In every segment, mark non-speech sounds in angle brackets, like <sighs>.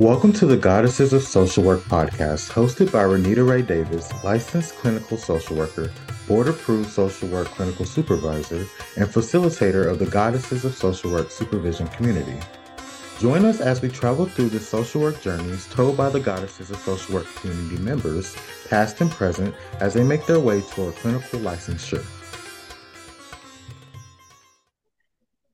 Welcome to the Goddesses of Social Work podcast, hosted by Renita Ray Davis, licensed clinical social worker, board approved social work clinical supervisor, and facilitator of the Goddesses of Social Work supervision community. Join us as we travel through the social work journeys told by the Goddesses of Social Work community members, past and present, as they make their way toward clinical licensure.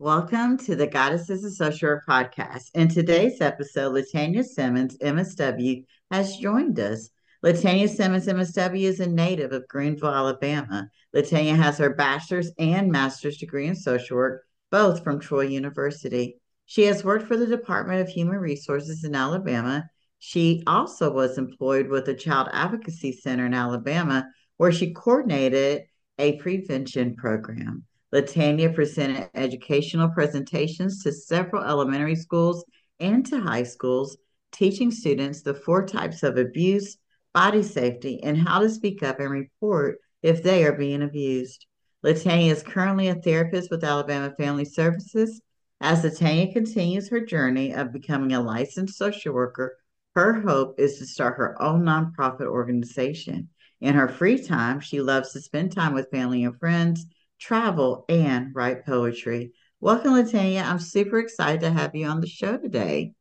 Welcome to the Goddesses of Social Work podcast. In today's episode, Latanya Simmons, MSW, has joined us. Latanya Simmons, MSW, is a native of Greenville, Alabama. Latanya has her bachelor's and master's degree in social work, both from Troy University. She has worked for the Department of Human Resources in Alabama. She also was employed with the Child Advocacy Center in Alabama, where she coordinated a prevention program. Latanya presented educational presentations to several elementary schools and to high schools, teaching students the four types of abuse, body safety, and how to speak up and report if they are being abused. Latanya is currently a therapist with Alabama Family Services. As Latanya continues her journey of becoming a licensed social worker, her hope is to start her own nonprofit organization. In her free time, she loves to spend time with family and friends travel, and write poetry. Welcome, Latanya. I'm super excited to have you on the show today.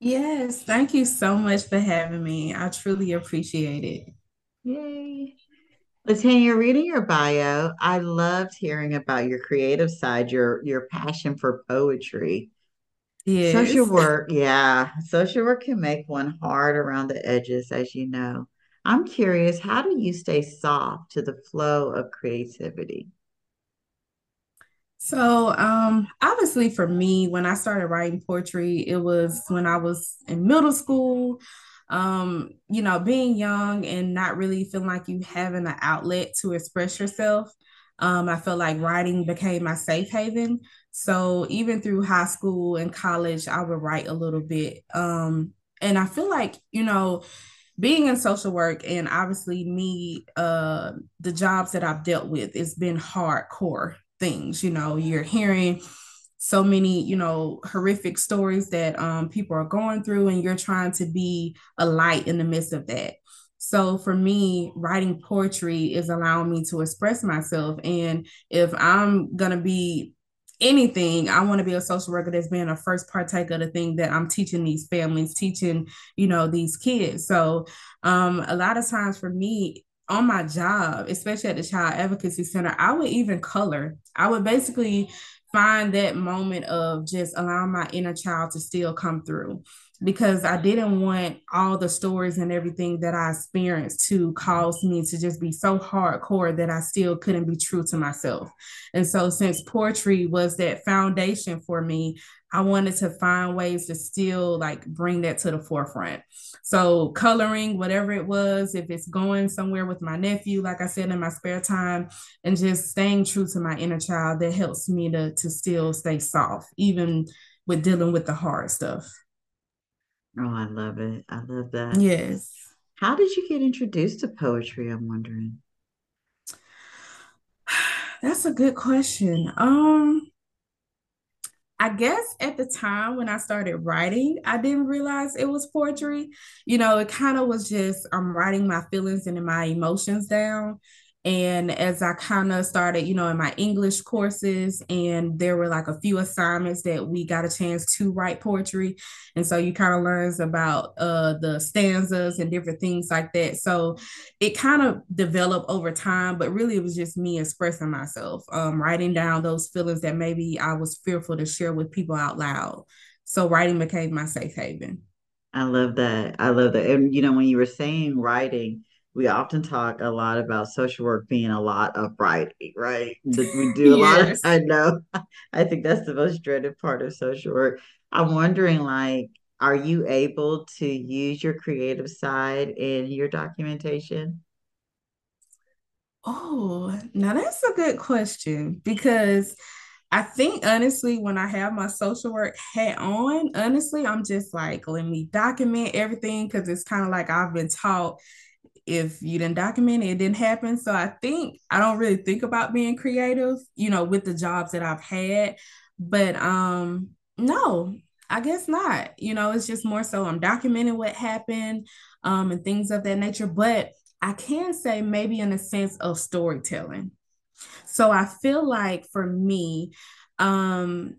Yes, thank you so much for having me. I truly appreciate it. Yay. Latanya, reading your bio, I loved hearing about your creative side, your your passion for poetry. Yes. Social work, yeah. Social work can make one hard around the edges, as you know. I'm curious, how do you stay soft to the flow of creativity? So, um, obviously, for me, when I started writing poetry, it was when I was in middle school. Um, you know, being young and not really feeling like you having an outlet to express yourself. Um, I felt like writing became my safe haven. So even through high school and college, I would write a little bit. Um, and I feel like, you know, being in social work and obviously me, uh, the jobs that I've dealt with, it's been hardcore things you know you're hearing so many you know horrific stories that um, people are going through and you're trying to be a light in the midst of that. So for me writing poetry is allowing me to express myself. And if i'm going to be anything i want to be a social worker that's being a first partaker of the thing that i'm teaching these families teaching you know these kids. So um, a lot of times for me on my job, especially at the Child Advocacy Center, I would even color. I would basically find that moment of just allowing my inner child to still come through because I didn't want all the stories and everything that I experienced to cause me to just be so hardcore that I still couldn't be true to myself. And so, since poetry was that foundation for me, I wanted to find ways to still like bring that to the forefront. So, coloring, whatever it was, if it's going somewhere with my nephew, like I said, in my spare time, and just staying true to my inner child, that helps me to, to still stay soft, even with dealing with the hard stuff. Oh, I love it. I love that. Yes. How did you get introduced to poetry? I'm wondering. <sighs> That's a good question. Um, I guess at the time when I started writing, I didn't realize it was poetry. You know, it kind of was just I'm writing my feelings and my emotions down. And as I kind of started, you know, in my English courses, and there were like a few assignments that we got a chance to write poetry. And so you kind of learns about uh, the stanzas and different things like that. So it kind of developed over time, but really it was just me expressing myself, um, writing down those feelings that maybe I was fearful to share with people out loud. So writing became my safe haven. I love that. I love that. And, you know, when you were saying writing, we often talk a lot about social work being a lot of writing, right? <laughs> We do a yes. lot of, I know, <laughs> I think that's the most dreaded part of social work. I'm wondering, like, are you able to use your creative side in your documentation? Oh, now that's a good question because I think honestly, when I have my social work hat on, honestly, I'm just like, let me document everything because it's kind of like I've been taught if you didn't document it, it didn't happen. So I think I don't really think about being creative, you know, with the jobs that I've had. But um no, I guess not. You know, it's just more so I'm documenting what happened um, and things of that nature. But I can say maybe in a sense of storytelling. So I feel like for me, um,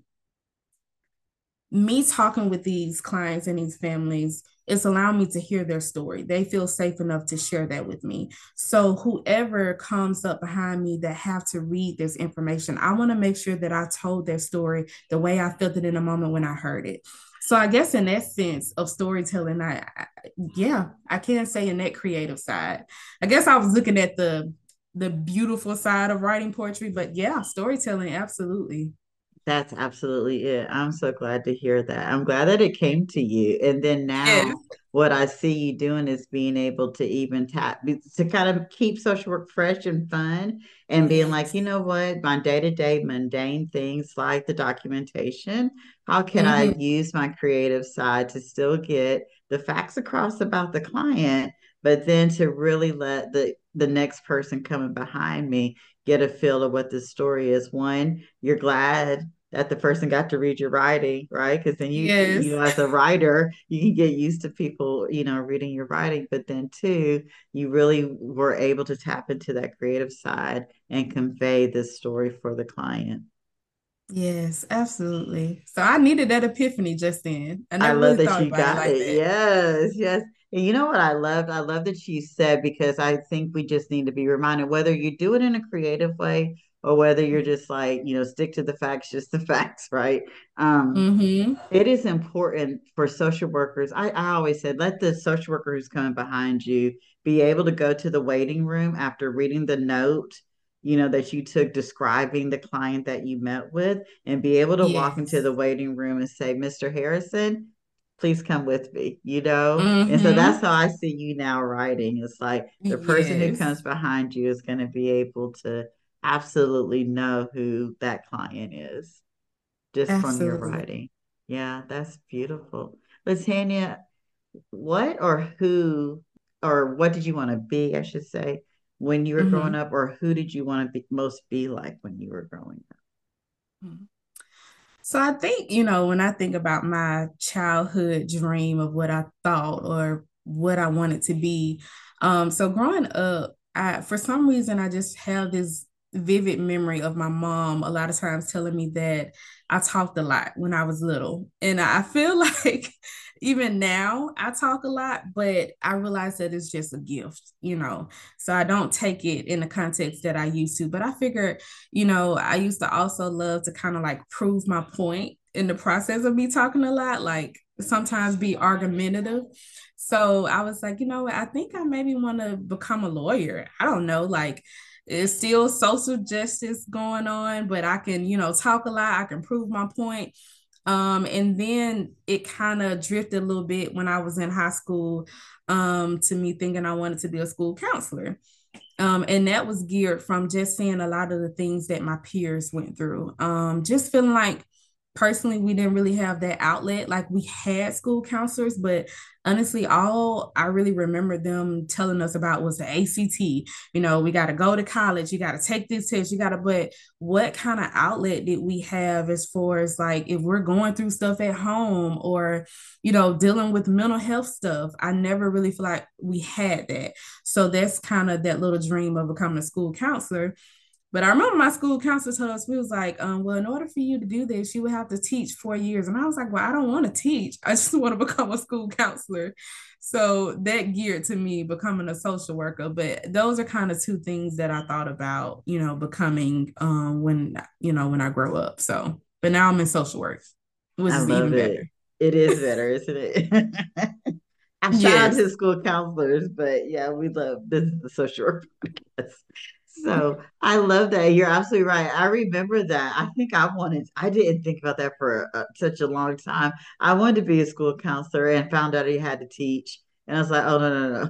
me talking with these clients and these families it's allowing me to hear their story. They feel safe enough to share that with me. So whoever comes up behind me that have to read this information, I want to make sure that I told their story the way I felt it in the moment when I heard it. So I guess in that sense of storytelling, I, I yeah, I can't say in that creative side. I guess I was looking at the the beautiful side of writing poetry, but yeah, storytelling, absolutely. That's absolutely it. I'm so glad to hear that. I'm glad that it came to you. And then now yes. what I see you doing is being able to even tap to kind of keep social work fresh and fun and being like, you know what, my day-to-day mundane things like the documentation, how can mm-hmm. I use my creative side to still get the facts across about the client, but then to really let the the next person coming behind me get a feel of what the story is. One, you're glad that the person got to read your writing, right? Because then you, yes. you know, as a writer, you can get used to people, you know, reading your writing. But then two, you really were able to tap into that creative side and convey this story for the client. Yes, absolutely. So I needed that epiphany just then. I, I love really that you got it. Like it. Yes, yes. You know what I love? I love that you said because I think we just need to be reminded whether you do it in a creative way or whether you're just like you know stick to the facts <laughs> just the facts right um mm-hmm. it is important for social workers I, I always said let the social worker who's coming behind you be able to go to the waiting room after reading the note you know that you took describing the client that you met with and be able to yes. walk into the waiting room and say mr harrison please come with me you know mm-hmm. and so mm-hmm. that's how i see you now writing it's like the person yes. who comes behind you is going to be able to absolutely know who that client is just absolutely. from your writing. Yeah, that's beautiful. Latanya, what or who or what did you want to be, I should say, when you were mm-hmm. growing up, or who did you want to be most be like when you were growing up? Mm-hmm. So I think, you know, when I think about my childhood dream of what I thought or what I wanted to be, um, so growing up, I for some reason I just have this vivid memory of my mom a lot of times telling me that I talked a lot when I was little. And I feel <laughs> like even now I talk a lot, but I realize that it's just a gift, you know. So I don't take it in the context that I used to. But I figure, you know, I used to also love to kind of like prove my point in the process of me talking a lot, like sometimes be argumentative. So I was like, you know I think I maybe want to become a lawyer. I don't know, like it's still social justice going on, but I can, you know, talk a lot. I can prove my point. Um, and then it kind of drifted a little bit when I was in high school um, to me thinking I wanted to be a school counselor. Um, and that was geared from just seeing a lot of the things that my peers went through. Um, just feeling like personally we didn't really have that outlet. Like we had school counselors but honestly all i really remember them telling us about was the ACT you know we got to go to college you got to take this test you got to but what kind of outlet did we have as far as like if we're going through stuff at home or you know dealing with mental health stuff i never really feel like we had that. So that's kind of that little dream of becoming a school counselor but I remember my school counselor told us, we was like, um, well, in order for you to do this, you would have to teach four years. And I was like, well, I don't want to teach. I just <laughs> want to become a school counselor. So that geared to me becoming a social worker. But those are kind of two things that I thought about, you know, becoming um, when, you know, when I grow up. So, but now I'm in social work, which I is even it. better. It is <laughs> better, isn't it? <laughs> I shout yes. out to school counselors, but yeah, we love this is the social work podcast. So I love that. You're absolutely right. I remember that. I think I wanted, I didn't think about that for uh, such a long time. I wanted to be a school counselor and found out you had to teach. And I was like, oh, no, no,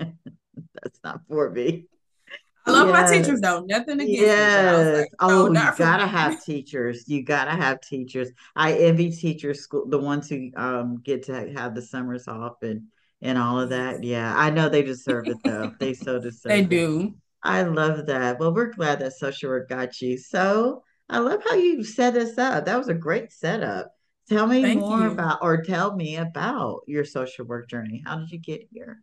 no. <laughs> That's not for me. I love yes. my teachers though. Nothing against yes. Like, oh, you gotta have teachers. You gotta have teachers. I envy teachers, school the ones who um get to have the summers off and and all of that. Yeah, I know they deserve it though. they so deserve. They it. do. I love that. Well, we're glad that social work got you. So I love how you set us up. That was a great setup. Tell me Thank more you. about, or tell me about your social work journey. How did you get here?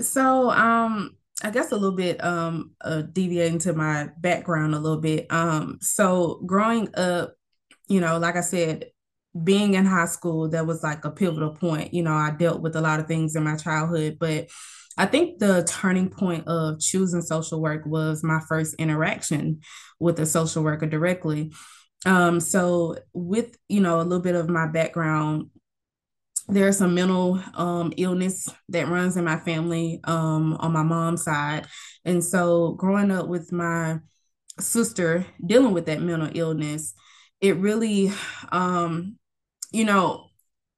So, um, I guess a little bit um uh, deviating to my background a little bit. Um, so growing up, you know, like I said, being in high school, that was like a pivotal point. You know, I dealt with a lot of things in my childhood, but I think the turning point of choosing social work was my first interaction with a social worker directly. Um, so with you know a little bit of my background there's some mental um, illness that runs in my family um, on my mom's side. And so, growing up with my sister dealing with that mental illness, it really, um, you know,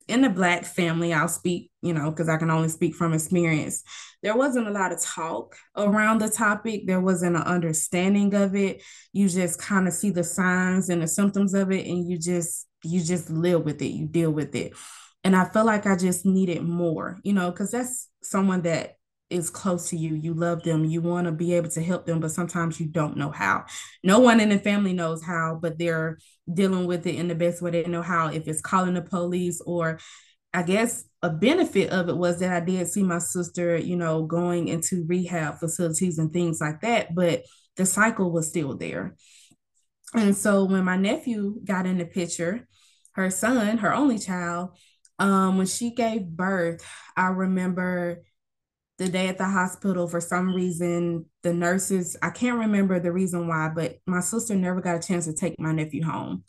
in the Black family, I'll speak, you know, because I can only speak from experience. There wasn't a lot of talk around the topic. There wasn't an understanding of it. You just kind of see the signs and the symptoms of it, and you just you just live with it. You deal with it. And I felt like I just needed more, you know, because that's someone that is close to you. You love them. You want to be able to help them, but sometimes you don't know how. No one in the family knows how, but they're dealing with it in the best way they know how. If it's calling the police, or I guess a benefit of it was that I did see my sister, you know, going into rehab facilities and things like that, but the cycle was still there. And so when my nephew got in the picture, her son, her only child, um, when she gave birth, I remember the day at the hospital for some reason the nurses i can't remember the reason why but my sister never got a chance to take my nephew home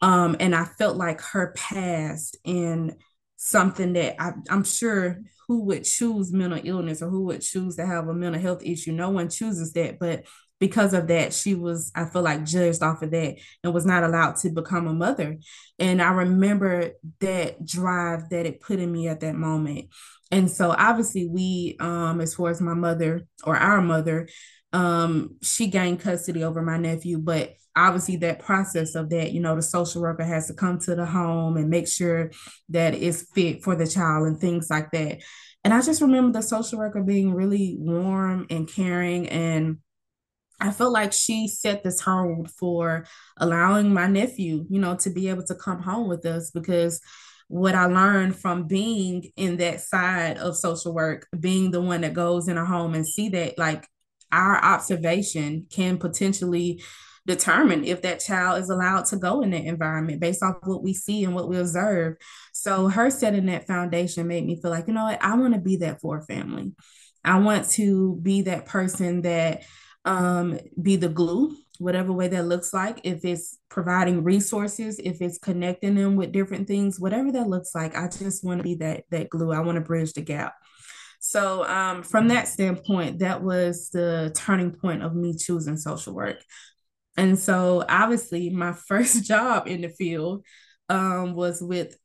um, and i felt like her past in something that I, i'm sure who would choose mental illness or who would choose to have a mental health issue no one chooses that but because of that, she was, I feel like, judged off of that and was not allowed to become a mother. And I remember that drive that it put in me at that moment. And so obviously we, um, as far as my mother or our mother, um, she gained custody over my nephew, but obviously that process of that, you know, the social worker has to come to the home and make sure that it's fit for the child and things like that. And I just remember the social worker being really warm and caring and I felt like she set the tone for allowing my nephew, you know, to be able to come home with us because what I learned from being in that side of social work, being the one that goes in a home and see that like our observation can potentially determine if that child is allowed to go in that environment based off what we see and what we observe. So her setting that foundation made me feel like, you know what, I want to be that for a family. I want to be that person that um, be the glue, whatever way that looks like. If it's providing resources, if it's connecting them with different things, whatever that looks like, I just want to be that that glue. I want to bridge the gap. So um, from that standpoint, that was the turning point of me choosing social work. And so obviously, my <laughs> first job in the field um, was with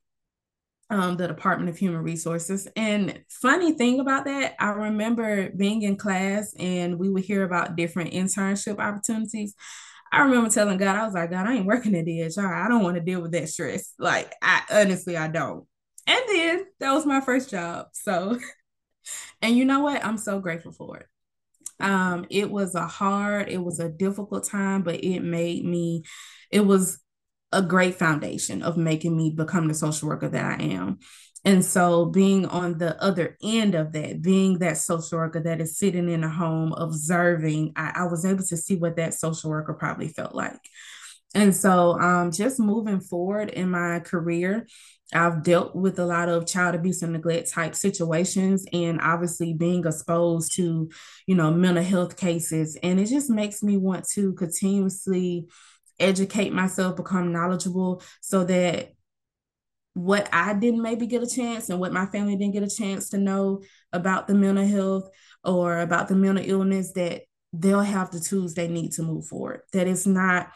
um, the Department of Human Resources. And funny thing about that, I remember being in class and we would hear about different internship opportunities. I remember telling God, I was like, God, I ain't working at DHR. I don't want to deal with that stress. Like, I honestly, I don't. And then that was my first job. So, <laughs> and you know what? I'm so grateful for it. Um, it was a hard, it was a difficult time, but it made me, it was a great foundation of making me become the social worker that I am. And so, being on the other end of that, being that social worker that is sitting in a home observing, I, I was able to see what that social worker probably felt like. And so, um, just moving forward in my career, I've dealt with a lot of child abuse and neglect type situations, and obviously being exposed to, you know, mental health cases. And it just makes me want to continuously educate myself, become knowledgeable so that what I didn't maybe get a chance and what my family didn't get a chance to know about the mental health or about the mental illness that they'll have the tools they need to move forward. That it's not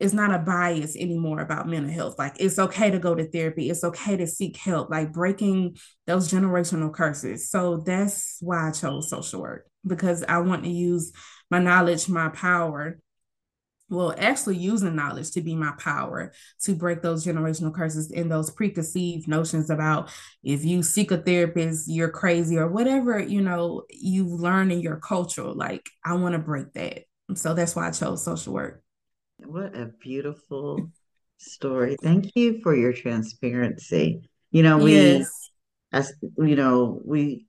it's not a bias anymore about mental health. Like it's okay to go to therapy. It's okay to seek help, like breaking those generational curses. So that's why I chose social work because I want to use my knowledge, my power well actually using knowledge to be my power to break those generational curses and those preconceived notions about if you seek a therapist you're crazy or whatever you know you learn in your culture like i want to break that so that's why i chose social work what a beautiful story. Thank you for your transparency. You know, we yes. as you know, we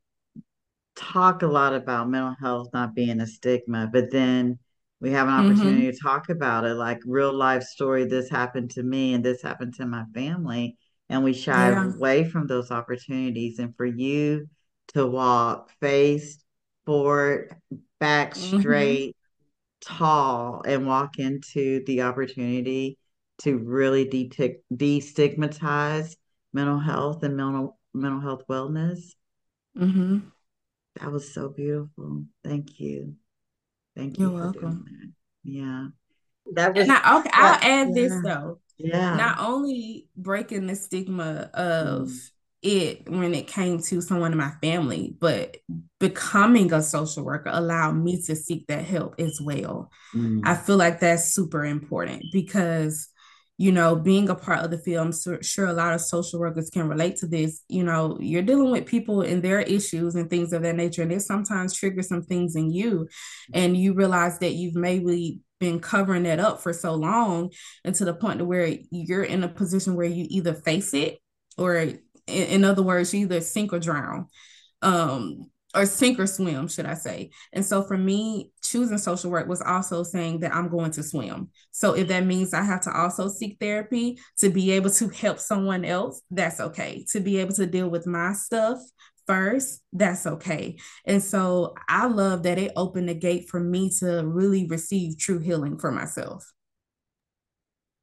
talk a lot about mental health not being a stigma, but then we have an opportunity mm-hmm. to talk about it like real life story this happened to me and this happened to my family and we shy yeah. away from those opportunities and for you to walk face forward back mm-hmm. straight mm-hmm. tall and walk into the opportunity to really de- destigmatize mental health and mental mental health wellness mm-hmm. that was so beautiful thank you thank you you're welcome yeah that was now, okay i'll add yeah. this though yeah not only breaking the stigma of mm it when it came to someone in my family, but becoming a social worker allowed me to seek that help as well. Mm. I feel like that's super important because, you know, being a part of the field, I'm sure a lot of social workers can relate to this. You know, you're dealing with people and their issues and things of that nature, and they sometimes trigger some things in you, and you realize that you've maybe been covering that up for so long and to the point to where you're in a position where you either face it or in, in other words, you either sink or drown. Um, or sink or swim, should I say. And so for me, choosing social work was also saying that I'm going to swim. So if that means I have to also seek therapy to be able to help someone else, that's okay. To be able to deal with my stuff first, that's okay. And so I love that it opened the gate for me to really receive true healing for myself.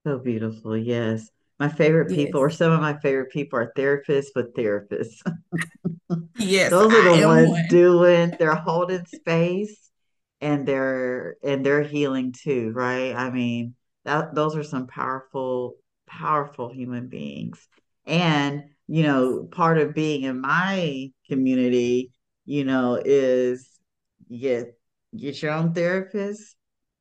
So beautiful. Yes. My favorite people, yes. or some of my favorite people, are therapists with therapists. <laughs> yes, those are the ones one. doing. They're holding space, and they're and they're healing too, right? I mean, that those are some powerful, powerful human beings. And you know, part of being in my community, you know, is get get your own therapist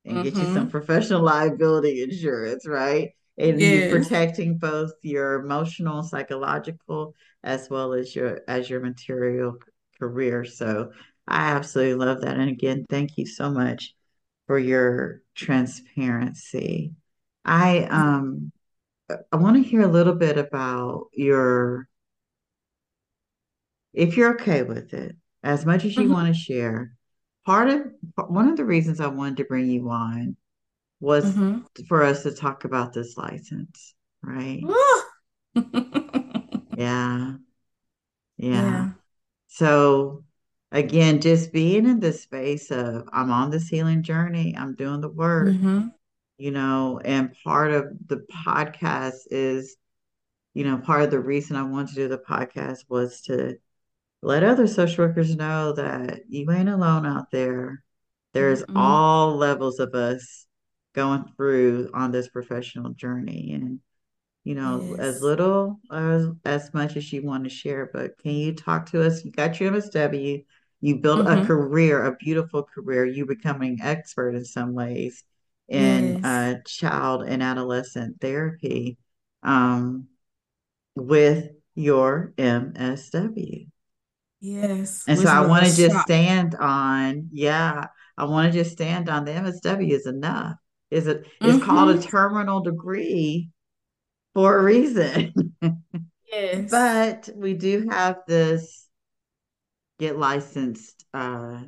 and mm-hmm. get you some mm-hmm. professional liability insurance, right? And yes. protecting both your emotional, psychological, as well as your as your material career. So I absolutely love that. And again, thank you so much for your transparency. I um I want to hear a little bit about your if you're okay with it, as much as you mm-hmm. want to share. Part of one of the reasons I wanted to bring you on was mm-hmm. for us to talk about this license, right? <laughs> yeah. yeah. Yeah. So again, just being in this space of I'm on this healing journey, I'm doing the work, mm-hmm. you know, and part of the podcast is, you know, part of the reason I wanted to do the podcast was to let other social workers know that you ain't alone out there. There's mm-hmm. all levels of us going through on this professional journey and you know yes. as little as as much as you want to share but can you talk to us you got your msw you built mm-hmm. a career a beautiful career you becoming expert in some ways in yes. uh, child and adolescent therapy um, with your msw yes and so i want to just stand on yeah i want to just stand on the msw is enough is it is mm-hmm. called a mm-hmm. terminal degree for a reason. yes. <laughs> But we do have this get licensed uh,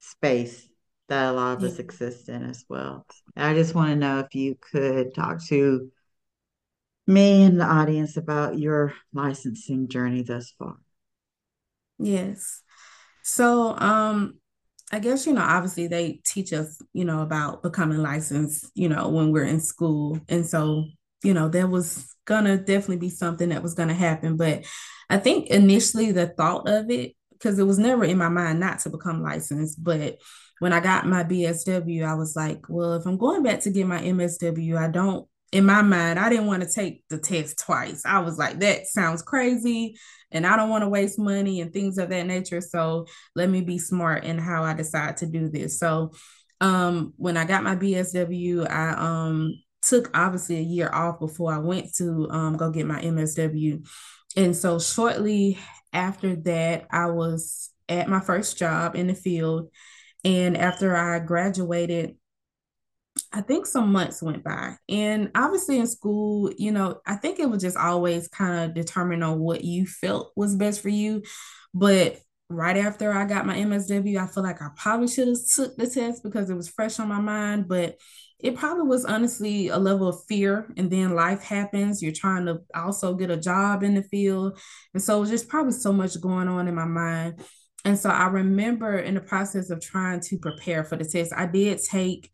space that a lot of yeah. us exist in as well. And I just want to know if you could talk to me and the audience about your licensing journey thus far. Yes. So um I guess, you know, obviously they teach us, you know, about becoming licensed, you know, when we're in school. And so, you know, there was gonna definitely be something that was gonna happen. But I think initially the thought of it, because it was never in my mind not to become licensed, but when I got my BSW, I was like, well, if I'm going back to get my MSW, I don't in my mind, I didn't want to take the test twice. I was like, that sounds crazy and I don't want to waste money and things of that nature. So let me be smart in how I decide to do this. So um, when I got my BSW, I um, took obviously a year off before I went to um, go get my MSW. And so shortly after that, I was at my first job in the field. And after I graduated, I think some months went by. And obviously in school, you know, I think it was just always kind of determined on what you felt was best for you. But right after I got my MSW, I feel like I probably should have took the test because it was fresh on my mind. But it probably was honestly a level of fear. And then life happens. You're trying to also get a job in the field. And so just probably so much going on in my mind. And so I remember in the process of trying to prepare for the test, I did take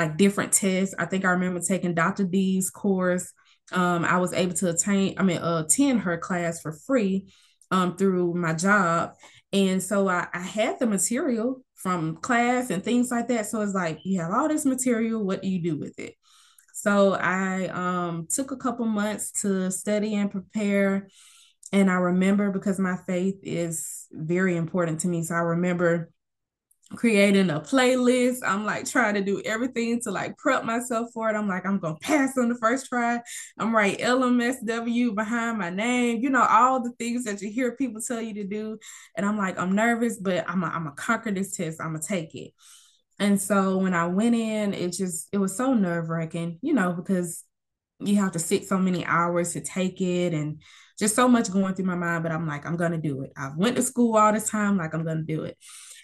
like different tests. I think I remember taking Dr. D's course. Um, I was able to attain, I mean, uh, attend her class for free um, through my job. And so I, I had the material from class and things like that. So it's like, you have all this material, what do you do with it? So I um, took a couple months to study and prepare. And I remember because my faith is very important to me. So I remember creating a playlist. I'm like trying to do everything to like prep myself for it. I'm like, I'm gonna pass on the first try. I'm write LMSW behind my name, you know, all the things that you hear people tell you to do. And I'm like, I'm nervous, but I'm gonna I'm conquer this test. I'm gonna take it. And so when I went in, it just it was so nerve-wracking, you know, because you have to sit so many hours to take it and just so much going through my mind. But I'm like, I'm gonna do it. I've went to school all this time, like I'm gonna do it.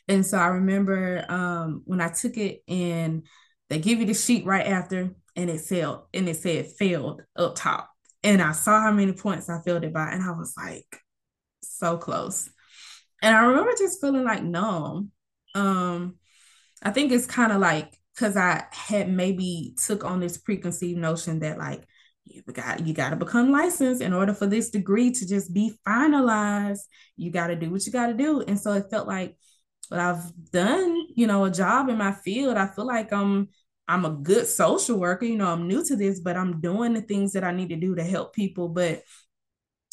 And so I remember um, when I took it and they give you the sheet right after and it failed and it said failed up top. And I saw how many points I failed it by and I was like so close. And I remember just feeling like numb. Um, I think it's kind of like because I had maybe took on this preconceived notion that like you got you got to become licensed in order for this degree to just be finalized. You got to do what you got to do, and so it felt like but I've done, you know, a job in my field. I feel like I'm I'm a good social worker. You know, I'm new to this, but I'm doing the things that I need to do to help people. But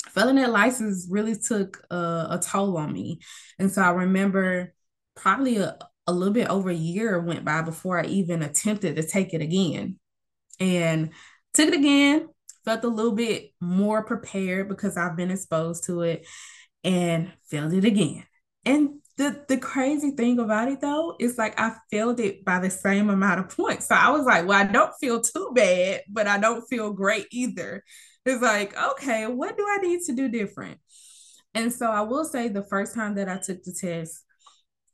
failing that license really took a, a toll on me. And so I remember probably a, a little bit over a year went by before I even attempted to take it again. And took it again, felt a little bit more prepared because I've been exposed to it and failed it again. And the the crazy thing about it though is like I failed it by the same amount of points. So I was like, well, I don't feel too bad, but I don't feel great either. It's like, okay, what do I need to do different? And so I will say the first time that I took the test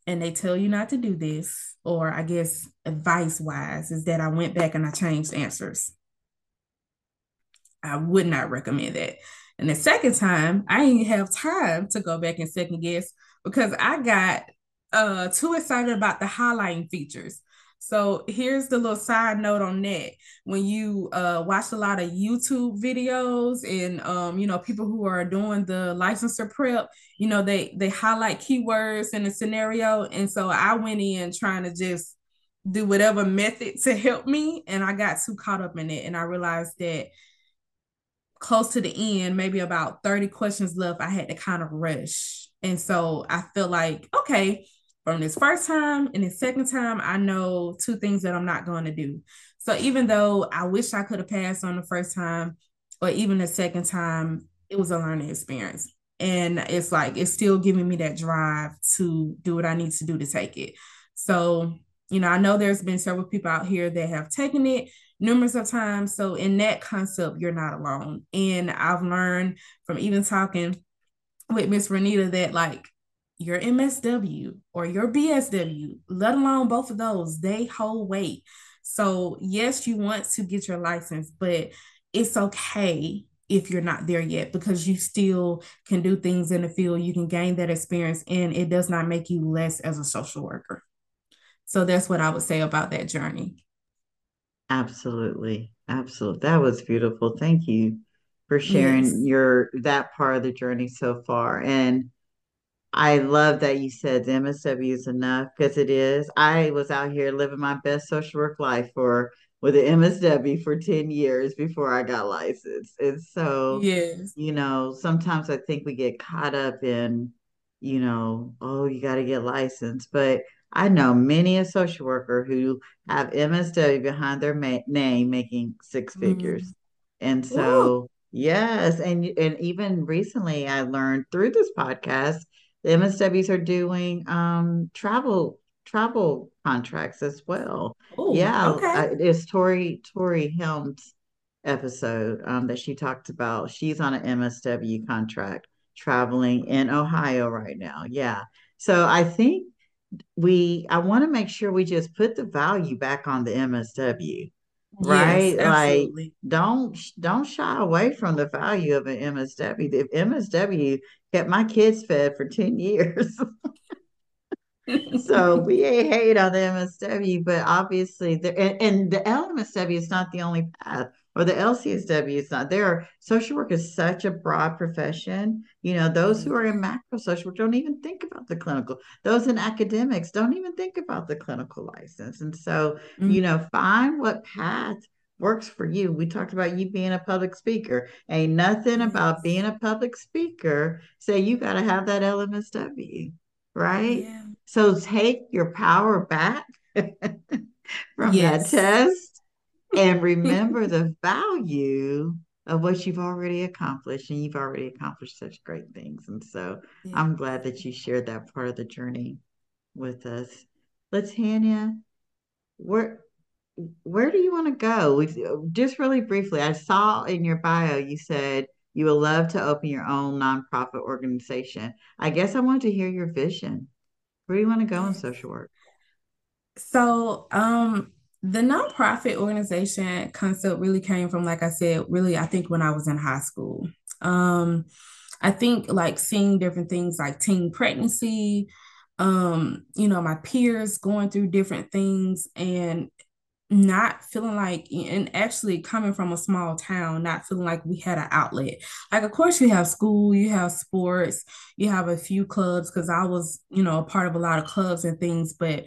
and they tell you not to do this, or I guess advice wise, is that I went back and I changed answers. I would not recommend that. And the second time, I didn't have time to go back and second guess because I got uh too excited about the highlighting features. So here's the little side note on that. When you uh, watch a lot of YouTube videos and um, you know people who are doing the licensure prep, you know they they highlight keywords in a scenario, and so I went in trying to just do whatever method to help me, and I got too caught up in it, and I realized that close to the end, maybe about thirty questions left, I had to kind of rush and so I feel like, okay, from this first time and the second time, I know two things that I'm not going to do. So even though I wish I could have passed on the first time or even the second time, it was a learning experience. And it's like, it's still giving me that drive to do what I need to do to take it. So, you know, I know there's been several people out here that have taken it numerous of times. So in that concept, you're not alone. And I've learned from even talking with Miss Renita that like your MSW or your BSW, let alone both of those, they hold weight. So yes, you want to get your license, but it's okay if you're not there yet because you still can do things in the field. You can gain that experience and it does not make you less as a social worker. So that's what I would say about that journey. Absolutely. Absolutely. That was beautiful. Thank you for sharing yes. your that part of the journey so far. And I love that you said the MSW is enough because it is. I was out here living my best social work life for with the MSW for 10 years before I got licensed. And so, yes. you know, sometimes I think we get caught up in, you know, oh, you got to get licensed. But I know many a social worker who have MSW behind their ma- name making six figures. Mm. And so. Yes, and and even recently, I learned through this podcast, the MSWs are doing um, travel travel contracts as well. Ooh, yeah, okay. I, it's Tori Tori Helms episode um, that she talked about. She's on an MSW contract traveling in Ohio right now. Yeah. So I think we I want to make sure we just put the value back on the MSW. Right? Yes, Like don't don't shy away from the value of an MSW. If MSW kept my kids fed for 10 years. <laughs> so <laughs> we ain't hate on the MSW, but obviously the and, and the LMSW is not the only path or the LCSW is not there. Social work is such a broad profession. You know, those who are in macro social work don't even think about the clinical. Those in academics don't even think about the clinical license. And so, Mm-hmm. you know, find what path works for you. We talked about you being a public speaker. Ain't nothing about being a public speaker say you got to have that LMSW, right? Yeah. So take your power back <laughs> from that Yes. test and <laughs> remember the value of what you've already accomplished. And you've already accomplished such great things. And so I'm glad that you shared that part of the journey with us. Latanya, where where do you want to go? Just really briefly, I saw in your bio you said you would love to open your own nonprofit organization. I guess I wanted to hear your vision. Where do you want to go in social work? So, um, the nonprofit organization concept really came from, like I said, really, I think when I was in high school. Um, I think like seeing different things like teen pregnancy, um, you know, my peers going through different things and not feeling like and actually coming from a small town not feeling like we had an outlet like of course you have school you have sports you have a few clubs because i was you know a part of a lot of clubs and things but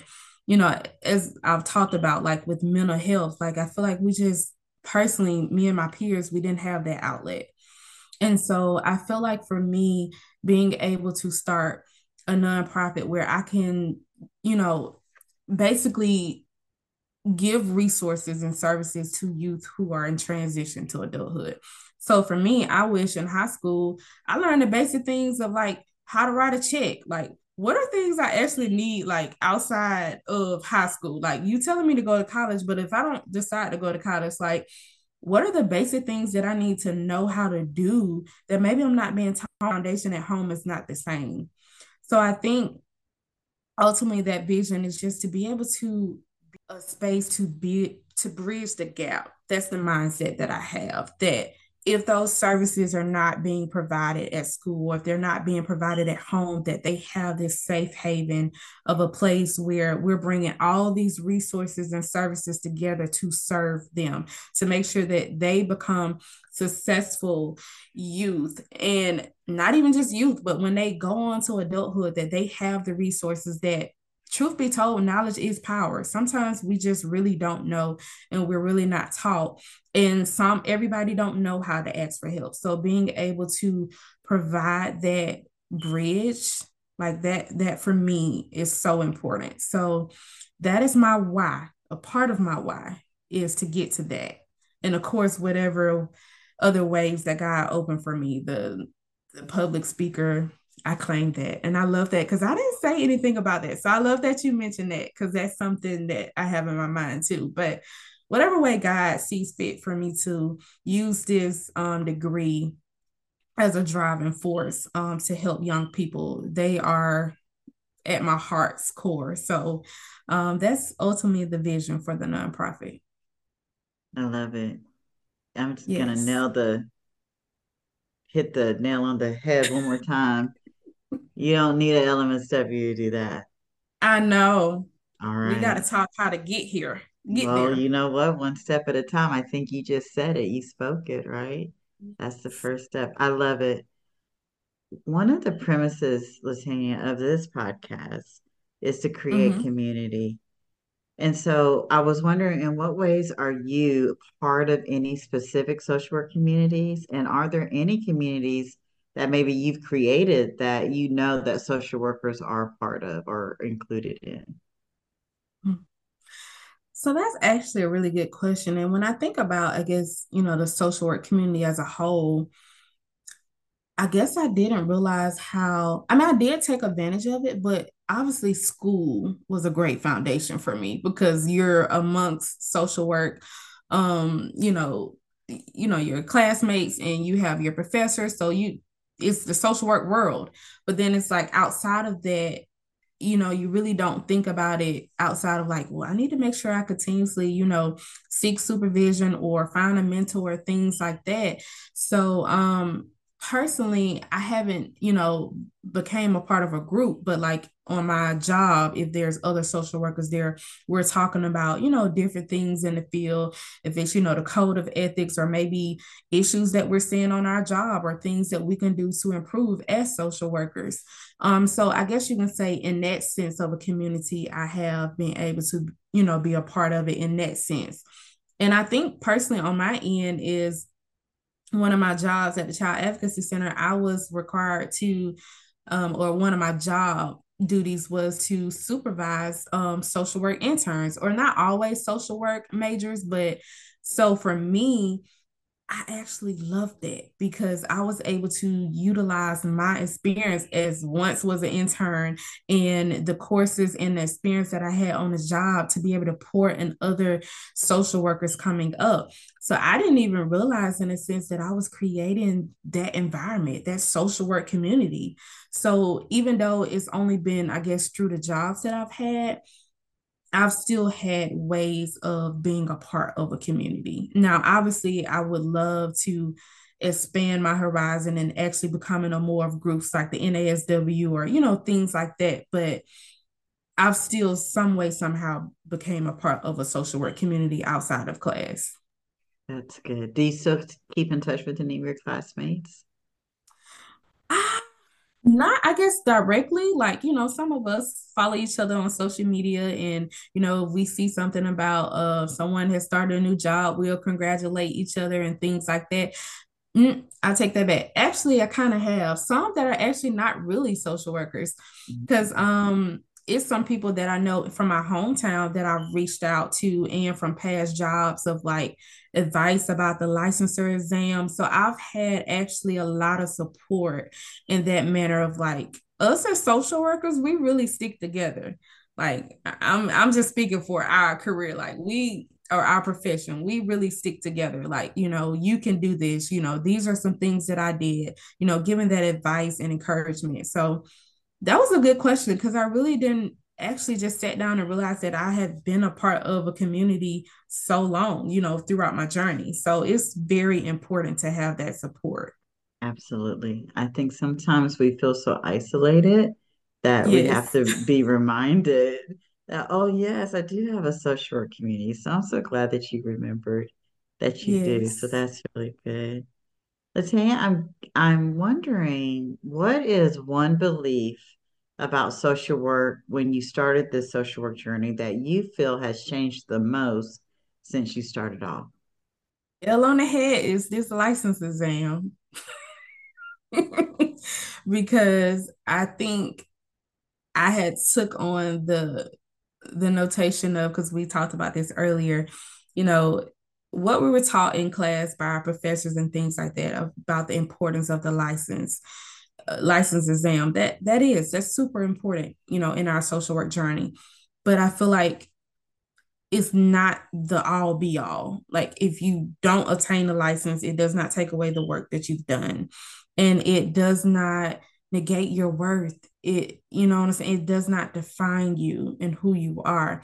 you know as i've talked about like with mental health like i feel like we just personally me and my peers we didn't have that outlet and so i feel like for me being able to start a nonprofit where i can you know basically give resources and services to youth who are in transition to adulthood. So for me, I wish in high school I learned the basic things of like how to write a check, like what are things I actually need like outside of high school? Like you telling me to go to college, but if I don't decide to go to college, like what are the basic things that I need to know how to do that maybe I'm not being taught foundation at home is not the same. So I think ultimately that vision is just to be able to a space to be to bridge the gap. That's the mindset that I have that if those services are not being provided at school if they're not being provided at home that they have this safe haven of a place where we're bringing all these resources and services together to serve them to make sure that they become successful youth and not even just youth but when they go on to adulthood that they have the resources that truth be told, knowledge is power. Sometimes we just really don't know and we're really not taught. And some everybody don't know how to ask for help. So being able to provide that bridge like that that for me is so important. So that is my why. A part of my why is to get to that. And of course, whatever other ways that God opened for me, the the public speaker I claim that. And I love that because I didn't say anything about that. So I love that you mentioned that because that's something that I have in my mind too. But whatever way God sees fit for me to use this um, degree as a driving force um, to help young people, they are at my heart's core. So um, that's ultimately the vision for the nonprofit. I love it. I'm just Yes. gonna nail the hit the nail on the head one more time. You don't need an LMSW to do that. I know. All right. We got to talk how to get here. Get Well, there. you know what? One step at a time. I think you just said it. You spoke it, right? That's the first step. I love it. One of the premises, Latanya, of this podcast is to create Mhm. community. And so I was wondering, in what ways are you part of any specific social work communities? And are there any communities that maybe you've created that you know that social workers are part of or included in? So that's actually a really good question. And when I think about, I guess, you know, the social work community as a whole, I guess I didn't realize how, I mean, I did take advantage of it, but obviously school was a great foundation for me because you're amongst social work um you know you know your classmates and you have your professors so you it's the social work world but then it's like outside of that you know you really don't think about it outside of like well i need to make sure i continuously you know seek supervision or find a mentor things like that. So um personally i haven't you know became a part of a group but like on my job if there's other social workers there we're talking about you know different things in the field. If it's you know the code of ethics or maybe issues that we're seeing on our job or things that we can do to improve as social workers. Um so i guess you can say in that sense of a community i have been able to you know be a part of it in that sense. And i think personally on my end is one of my jobs at the Child Advocacy Center, I was required to, um, or one of my job duties was to supervise um, social work interns, or not always social work majors, but so for me, I actually loved that because I was able to utilize my experience as once was an intern and the courses and the experience that I had on the job to be able to pour in other social workers coming up. So I didn't even realize in a sense that I was creating that environment, that social work community. So even though it's only been, I guess, through the jobs that I've had, I've still had ways of being a part of a community. Now, obviously, I would love to expand my horizon and actually becoming a more of groups like the NASW or, you know, things like that. But I've still some way somehow became a part of a social work community outside of class. That's good. Do you still keep in touch with any of your classmates? Ah, not i guess directly like you know some of us follow each other on social media and you know we see something about uh someone has started a new job we'll congratulate each other and things like that. Mm, i take that back. Actually i kind of have. Some that are actually not really social workers. Because mm-hmm. um it's some people that I know from my hometown that I've reached out to and from past jobs of like advice about the licensure exam. So I've had actually a lot of support in that manner of like us as social workers, we really stick together. Like I'm I'm just speaking for our career. Like we or our profession, we really stick together. Like, you know, you can do this, you know, these are some things that I did, you know, giving that advice and encouragement. So that was a good question because I really didn't actually just sat down and realized that I had been a part of a community so long, you know, throughout my journey. So it's very important to have that support. Absolutely. I think sometimes we feel so isolated that yes. we have to be reminded that, oh, yes, I do have a social community. So I'm so glad that you remembered that you yes. do. So that's really good. Latanya, I'm I'm wondering what is one belief about social work when you started this social work journey that you feel has changed the most since you started off? L on the head is this license exam. <laughs> because I think I had took on the the notation of because we talked about this earlier, you know, what we were taught in class by our professors and things like that about the importance of the license uh, license exam. That that is that's super important you know in our social work journey. But i feel like it's not the all be all. Like if you don't attain a license it does not take away the work that you've done. And it does not negate your worth. It you know what i'm saying? It does not define you and who you are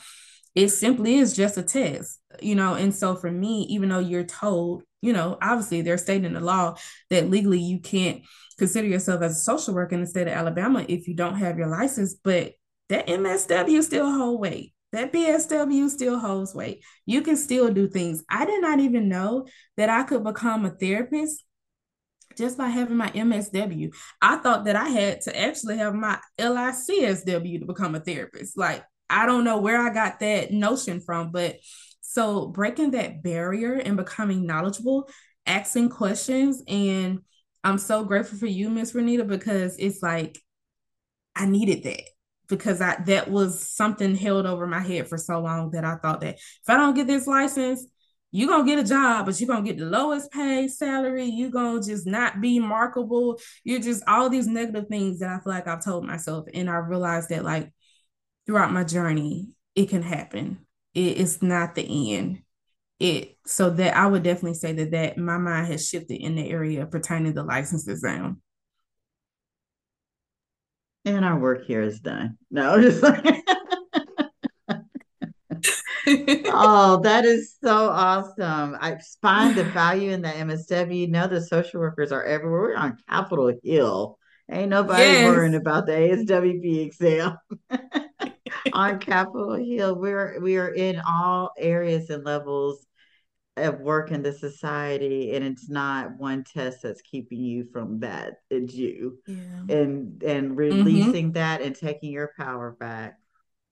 it simply is just a test, you know. And so for me, even though you're told, you know, obviously they're stating in the law that legally you can't consider yourself as a social worker in the state of Alabama if you don't have your license, but that MSW still hold weight. That BSW still holds weight. You can still do things. I did not even know that I could become a therapist just by having my MSW. I thought that I had to actually have my LICSW to become a therapist. Like I don't know where I got that notion from, but so breaking that barrier and becoming knowledgeable, asking questions. And I'm so grateful for you, Miss Renita, because it's like I needed that because I that was something held over my head for so long that I thought that if I don't get this license, you're gonna get a job, but you're gonna get the lowest paid salary, you're gonna just not be markable. You're just all these negative things that I feel like I've told myself. And I realized that like throughout my journey, it can happen. It, it's not the end. It so that I would definitely say that that my mind has shifted in the area pertaining to the license exam. And our work here is done. No, just like <laughs> oh, that is so awesome. I find the value in the MSW. You know, the social workers are everywhere. We're on Capitol Hill. Ain't nobody yes. worrying about the ASWB exam. <laughs> on Capitol Hill, we're we are in all areas and levels of work in the society, and it's not one test that's keeping you from that. It's you, yeah. and and mm-hmm. releasing mm-hmm. that and taking your power back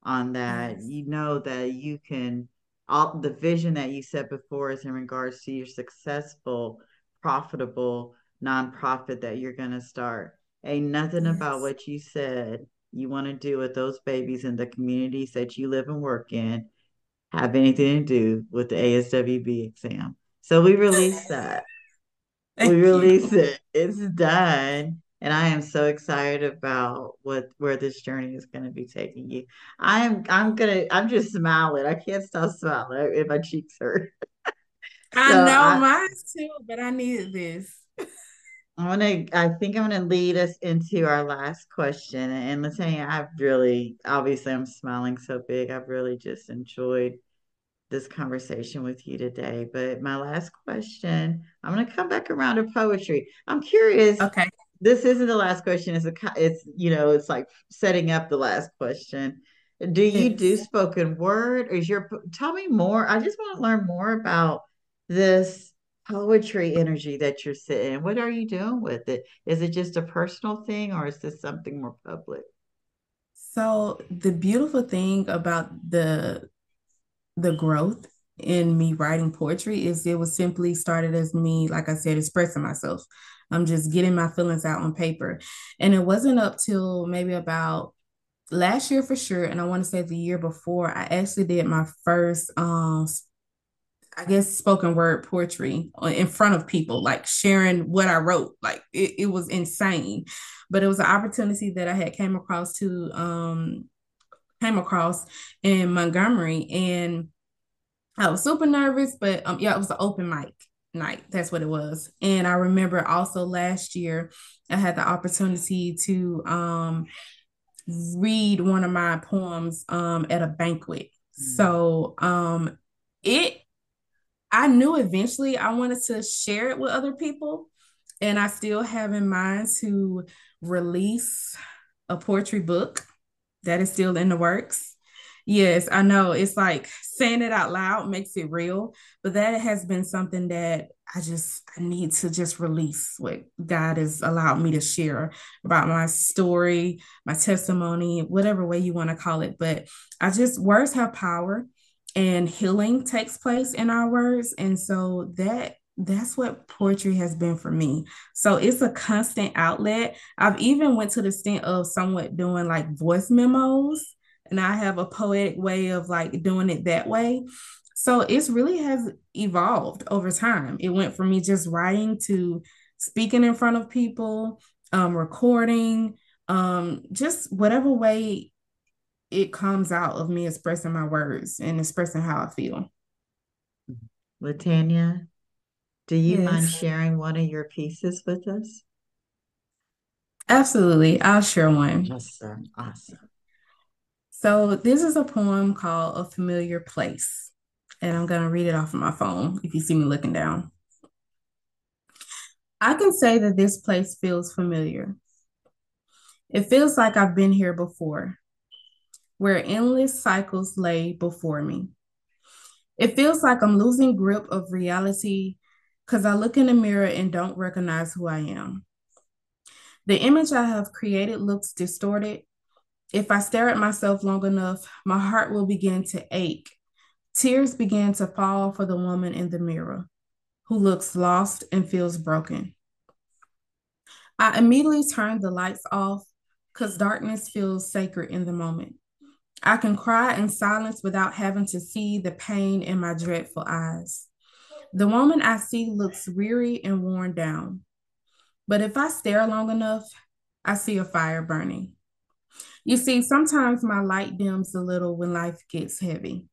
on that. Yes. You know that you can all the vision that you set before us in regards to your successful, profitable nonprofit that you're going to start. Ain't nothing yes. about what you said you want to do with those babies in the communities that you live and work in have anything to do with the ASWB exam. So we release <laughs> that. we release you. it. It's done and I am so excited about what where this journey is going to be taking you. I'm I'm gonna I'm just smiling. I can't stop smiling if my cheeks hurt. <laughs> I know I, mine too, but I needed this. <laughs> I'm gonna I think I'm gonna lead us into our last question. And Latanya, I've really obviously I'm smiling so big. I've really just enjoyed this conversation with you today. But my last question, I'm gonna come back around to poetry. I'm curious. Okay this isn't the last question. It's a it's you know it's like setting up the last question. Do you do spoken word? Or is your tell me more? I just want to learn more about this poetry energy that you're sitting. What are you doing with it? Is it just a personal thing, or is this something more public? So the beautiful thing about the the growth in me writing poetry is it was simply started as me, like I said, expressing myself. I'm just getting my feelings out on paper. And it wasn't up till maybe about last year for sure. And I want to say the year before, I actually did my first um I guess spoken word poetry in front of people, like sharing what I wrote. Like it, it was insane. But it was an opportunity that I had came across to um came across in Montgomery and I was super nervous, but um yeah, it was an open mic night. That's what it was. And I remember also last year I had the opportunity to um read one of my poems um at a banquet. Mm-hmm. So um it I knew eventually I wanted to share it with other people and I still have in mind to release a poetry book that is still in the works. Yes, I know. It's like saying it out loud makes it real, but that has been something that I just I need to just release what God has allowed me to share about my story, my testimony, whatever way you want to call it. But I just words have power and healing takes place in our words. And so that that's what poetry has been for me. So it's a constant outlet. I've even went to the extent of somewhat doing like voice memos and I have a poetic way of like doing it that way. So it's really has evolved over time. It went from me just writing to speaking in front of people, um, recording, um, just whatever way it comes out of me expressing my words and expressing how I feel. Latanya, do you yes. mind sharing one of your pieces with us? Absolutely. I'll share one. Awesome. Awesome. So this is a poem called A Familiar Place. And I'm going to read it off of my phone if you see me looking down. I can say that this place feels familiar. It feels like I've been here before, where endless cycles lay before me. It feels like I'm losing grip of reality because I look in the mirror and don't recognize who I am. The image I have created looks distorted if I stare at myself long enough, my heart will begin to ache. Tears begin to fall for the woman in the mirror who looks lost and feels broken. I immediately turn the lights off because darkness feels sacred in the moment. I can cry in silence without having to see the pain in my dreadful eyes. The woman I see looks weary and worn down. But if I stare long enough, I see a fire burning. You see, sometimes my light dims a little when life gets heavy.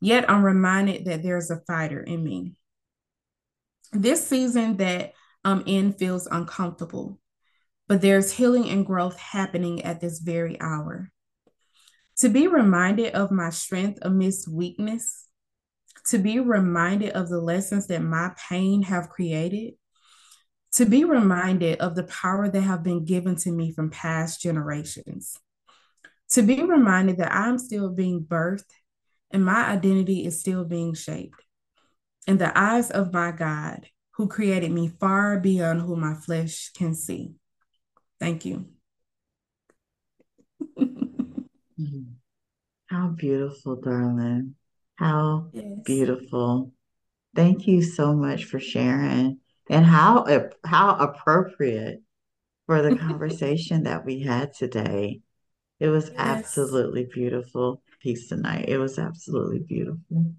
Yet I'm reminded that there's a fighter in me. This season that I'm in feels uncomfortable, but there's healing and growth happening at this very hour. To be reminded of my strength amidst weakness, to be reminded of the lessons that my pain have created, to be reminded of the power that have been given to me from past generations, to be reminded that I'm still being birthed and my identity is still being shaped. In the eyes of my God, who created me far beyond who my flesh can see. Thank you. How beautiful, darling. How yes. beautiful. Thank you so much for sharing and how how appropriate for the <laughs> conversation that we had today. It was yes. absolutely beautiful piece tonight. It was absolutely beautiful.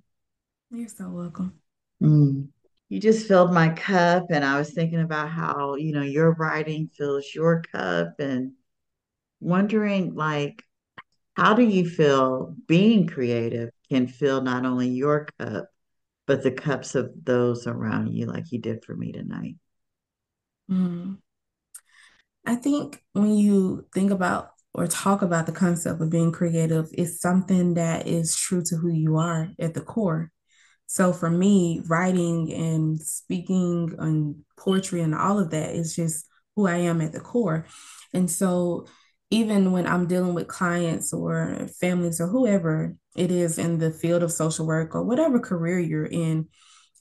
You're so welcome. Mm. You just filled my cup, and I was thinking about how you know your writing fills your cup, and wondering like, how do you feel being creative can fill not only your cup but the cups of those around you, like you did for me tonight. Mm. I think when you think about or talk about the concept of being creative, it's something that is true to who you are at the core. So for me, writing and speaking and poetry and all of that is just who I am at the core. And so even when I'm dealing with clients or families or whoever it is in the field of social work or whatever career you're in,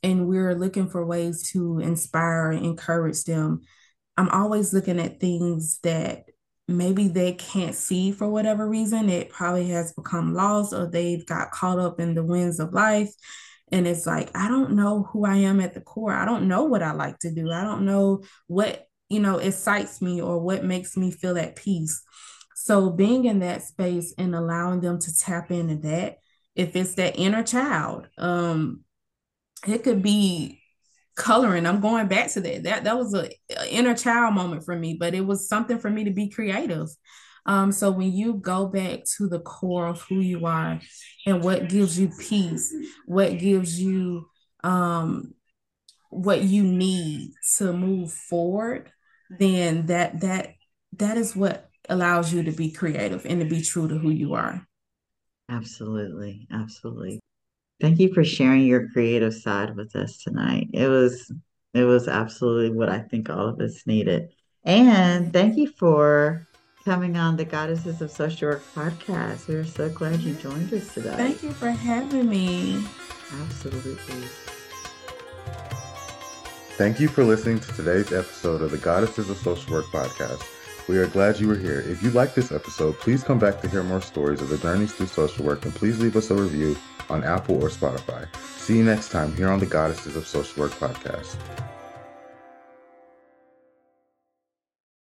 and we're looking for ways to inspire and encourage them, I'm always looking at things that maybe they can't see for whatever reason. It probably has become lost or they've got caught up in the winds of life. And it's like, I don't know who I am at the core. I don't know what I like to do. I don't know what, you know, excites me or what makes me feel at peace. So being in that space and allowing them to tap into that, if it's that inner child, um, it could be coloring. I'm going back to that. That that was a, a inner child moment for me, but it was something for me to be creative. Um, so when you go back to the core of who you are and what gives you peace, what gives you um, what you need to move forward, then that that that is what allows you to be creative and to be true to who you are. Absolutely. Absolutely. Thank you for sharing your creative side with us tonight. It was it was absolutely what I think all of us needed. And thank you for coming on the Goddesses of Social Work podcast. We're so glad you joined us today. Thank you for having me. Absolutely. Thank you for listening to today's episode of the Goddesses of Social Work podcast. We are glad you were here. If you like this episode, please come back to hear more stories of the journeys through social work and please leave us a review on Apple or Spotify. See you next time here on the Goddesses of Social Work podcast.